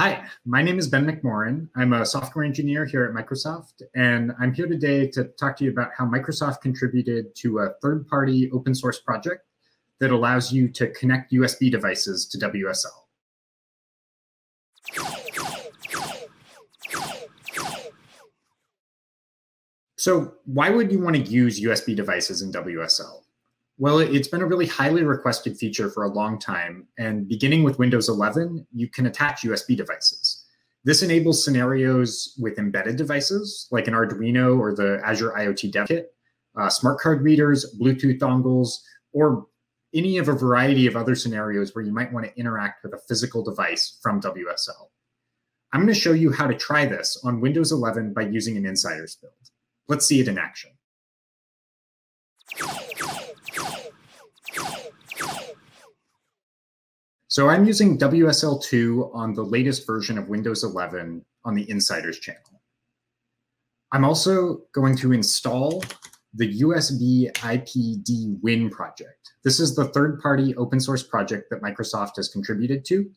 Hi, my name is Ben McMorran. I'm a software engineer here at Microsoft, and I'm here today to talk to you about how Microsoft contributed to a third party open source project that allows you to connect USB devices to WSL. So, why would you want to use USB devices in WSL? Well, it's been a really highly requested feature for a long time. And beginning with Windows 11, you can attach USB devices. This enables scenarios with embedded devices like an Arduino or the Azure IoT Dev Kit, uh, smart card readers, Bluetooth dongles, or any of a variety of other scenarios where you might want to interact with a physical device from WSL. I'm going to show you how to try this on Windows 11 by using an insider's build. Let's see it in action. So I'm using WSL2 on the latest version of Windows 11 on the Insiders channel. I'm also going to install the USB IPD Win project. This is the third-party open source project that Microsoft has contributed to,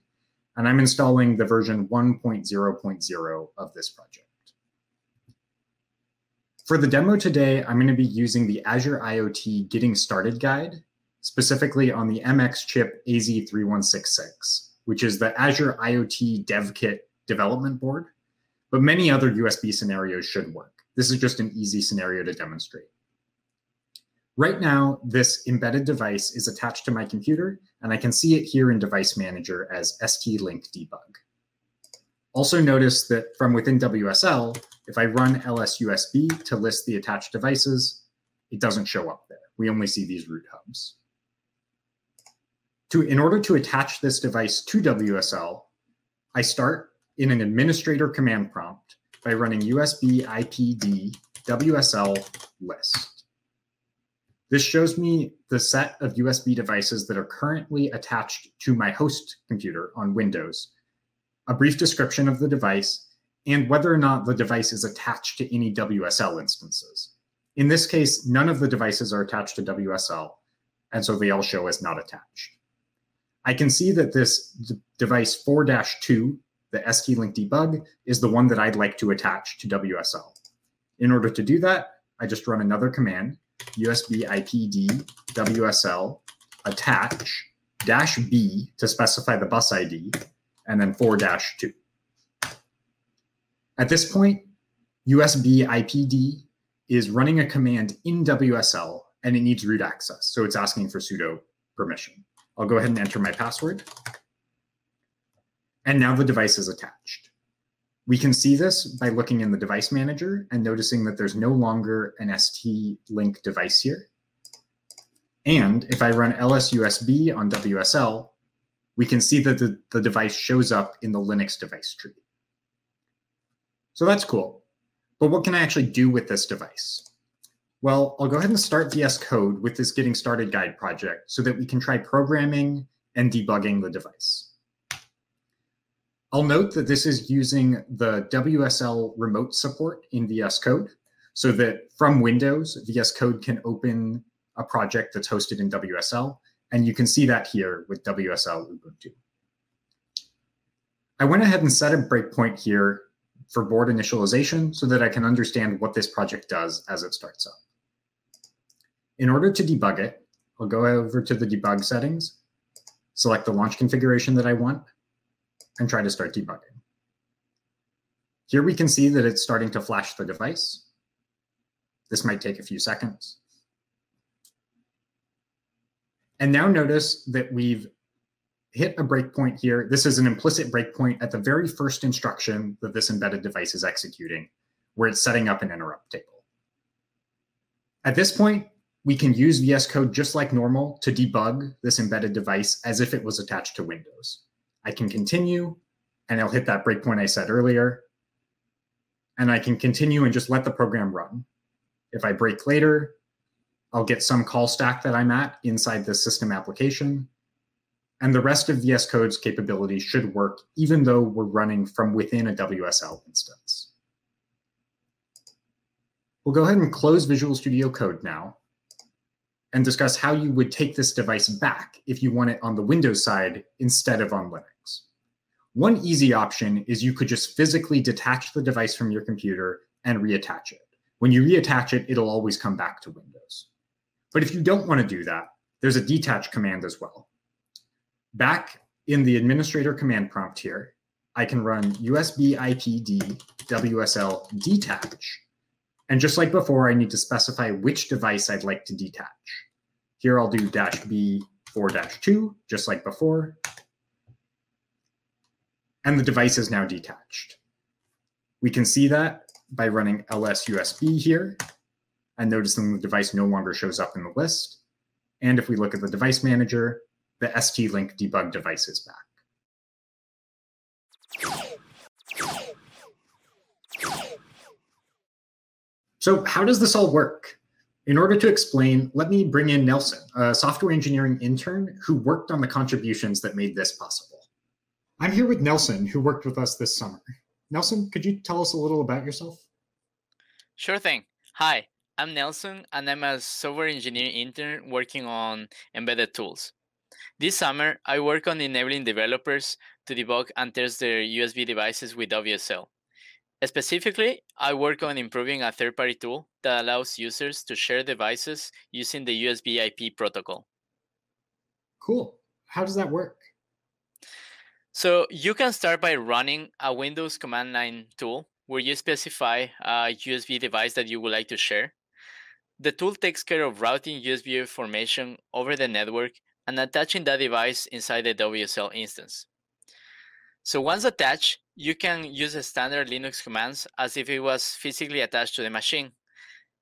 and I'm installing the version 1.0.0 of this project. For the demo today, I'm going to be using the Azure IoT Getting Started guide specifically on the MXChip AZ3166, which is the Azure IoT DevKit development board. But many other USB scenarios should work. This is just an easy scenario to demonstrate. Right now, this embedded device is attached to my computer, and I can see it here in Device Manager as ST-Link debug. Also notice that from within WSL, if I run lsusb to list the attached devices, it doesn't show up there. We only see these root hubs. To, in order to attach this device to WSL, I start in an administrator command prompt by running USB IPD WSL list. This shows me the set of USB devices that are currently attached to my host computer on Windows, a brief description of the device, and whether or not the device is attached to any WSL instances. In this case, none of the devices are attached to WSL, and so they all show as not attached. I can see that this d- device 4-2, the ST-Link debug, is the one that I'd like to attach to WSL. In order to do that, I just run another command, USB IPD WSL attach dash B to specify the bus ID, and then 4-2. At this point, USB IPD is running a command in WSL and it needs root access. So it's asking for sudo permission. I'll go ahead and enter my password. And now the device is attached. We can see this by looking in the device manager and noticing that there's no longer an ST-Link device here. And if I run lsusb on WSL, we can see that the, the device shows up in the Linux device tree. So that's cool. But what can I actually do with this device? Well, I'll go ahead and start VS Code with this Getting Started Guide project so that we can try programming and debugging the device. I'll note that this is using the WSL remote support in VS Code so that from Windows, VS Code can open a project that's hosted in WSL. And you can see that here with WSL Ubuntu. I went ahead and set a breakpoint here for board initialization so that I can understand what this project does as it starts up. In order to debug it, I'll go over to the debug settings, select the launch configuration that I want, and try to start debugging. Here we can see that it's starting to flash the device. This might take a few seconds. And now notice that we've hit a breakpoint here. This is an implicit breakpoint at the very first instruction that this embedded device is executing, where it's setting up an interrupt table. At this point, we can use VS Code just like normal to debug this embedded device as if it was attached to Windows. I can continue and I'll hit that breakpoint I said earlier. And I can continue and just let the program run. If I break later, I'll get some call stack that I'm at inside the system application. And the rest of VS Code's capabilities should work even though we're running from within a WSL instance. We'll go ahead and close Visual Studio Code now and discuss how you would take this device back if you want it on the Windows side instead of on Linux. One easy option is you could just physically detach the device from your computer and reattach it. When you reattach it, it'll always come back to Windows. But if you don't want to do that, there's a detach command as well. Back in the administrator command prompt here, I can run USB IPD WSL detach. And just like before, I need to specify which device I'd like to detach. Here I'll do dash B 4 dash 2, just like before. And the device is now detached. We can see that by running ls USB here and noticing the device no longer shows up in the list. And if we look at the device manager, the ST-Link debug device is back. So how does this all work? In order to explain, let me bring in Nelson, a software engineering intern who worked on the contributions that made this possible. I'm here with Nelson, who worked with us this summer. Nelson, could you tell us a little about yourself? Sure thing. Hi, I'm Nelson, and I'm a software engineering intern working on embedded tools. This summer, I work on enabling developers to debug and test their USB devices with WSL. Specifically, I work on improving a third party tool that allows users to share devices using the USB IP protocol. Cool. How does that work? So, you can start by running a Windows command line tool where you specify a USB device that you would like to share. The tool takes care of routing USB information over the network and attaching that device inside the WSL instance. So once attached, you can use standard Linux commands as if it was physically attached to the machine.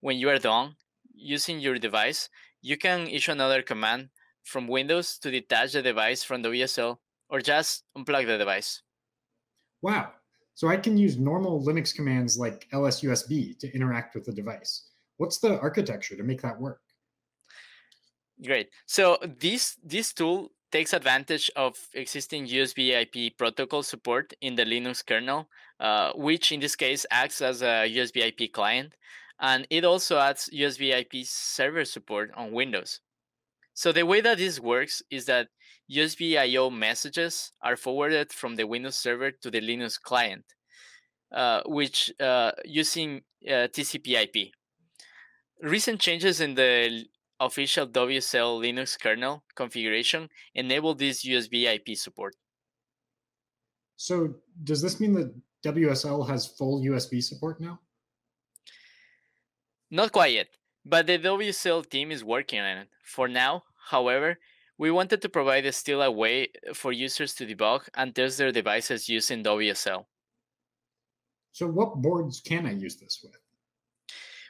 When you are done using your device, you can issue another command from Windows to detach the device from the WSL or just unplug the device. Wow. So I can use normal Linux commands like lsusb to interact with the device. What's the architecture to make that work? Great. So this this tool takes advantage of existing USB IP protocol support in the Linux kernel, uh, which in this case acts as a USB IP client, and it also adds USB IP server support on Windows. So the way that this works is that USB I/O messages are forwarded from the Windows server to the Linux client, uh, which uh, using uh, TCP/IP. Recent changes in the official WSL Linux kernel configuration enable this USB IP support. So does this mean that WSL has full USB support now? Not quite yet, but the WSL team is working on it. For now, however, we wanted to provide still a way for users to debug and test their devices using WSL. So what boards can I use this with?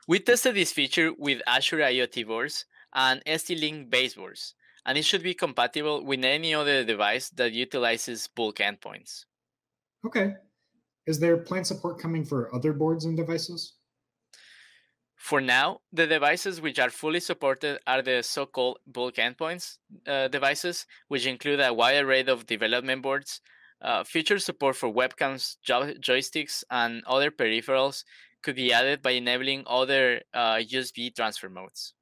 We tested this feature with Azure IoT boards and ST-Link baseboards, and it should be compatible with any other device that utilizes bulk endpoints. Okay. Is there plan support coming for other boards and devices? For now, the devices which are fully supported are the so-called bulk endpoints uh, devices, which include a wide array of development boards, uh, feature support for webcams, jo- joysticks, and other peripherals could be added by enabling other uh, USB transfer modes.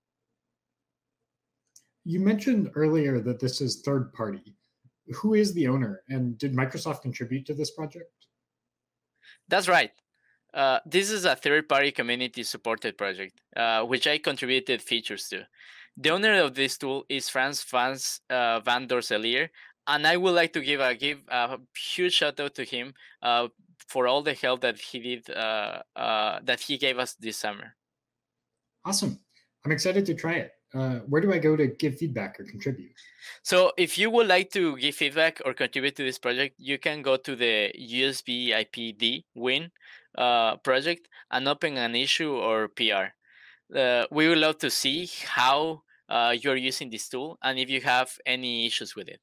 You mentioned earlier that this is third party. Who is the owner, and did Microsoft contribute to this project? That's right. Uh, this is a third party community supported project, uh, which I contributed features to. The owner of this tool is Frans Vans, uh, van Dorsselaer, and I would like to give a give a huge shout out to him uh, for all the help that he did uh, uh, that he gave us this summer. Awesome! I'm excited to try it uh, where do I go to give feedback or contribute? So, if you would like to give feedback or contribute to this project, you can go to the USB IPD win uh, project and open an issue or PR. Uh, we would love to see how uh, you're using this tool and if you have any issues with it.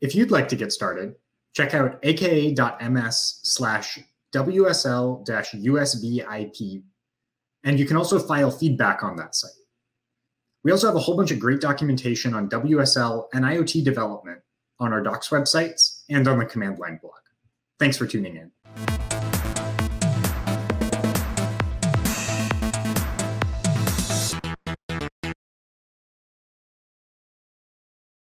If you'd like to get started, check out aka.ms slash WSL-USB IP, and you can also file feedback on that site. We also have a whole bunch of great documentation on WSL and IoT development on our docs websites and on the command line blog. Thanks for tuning in.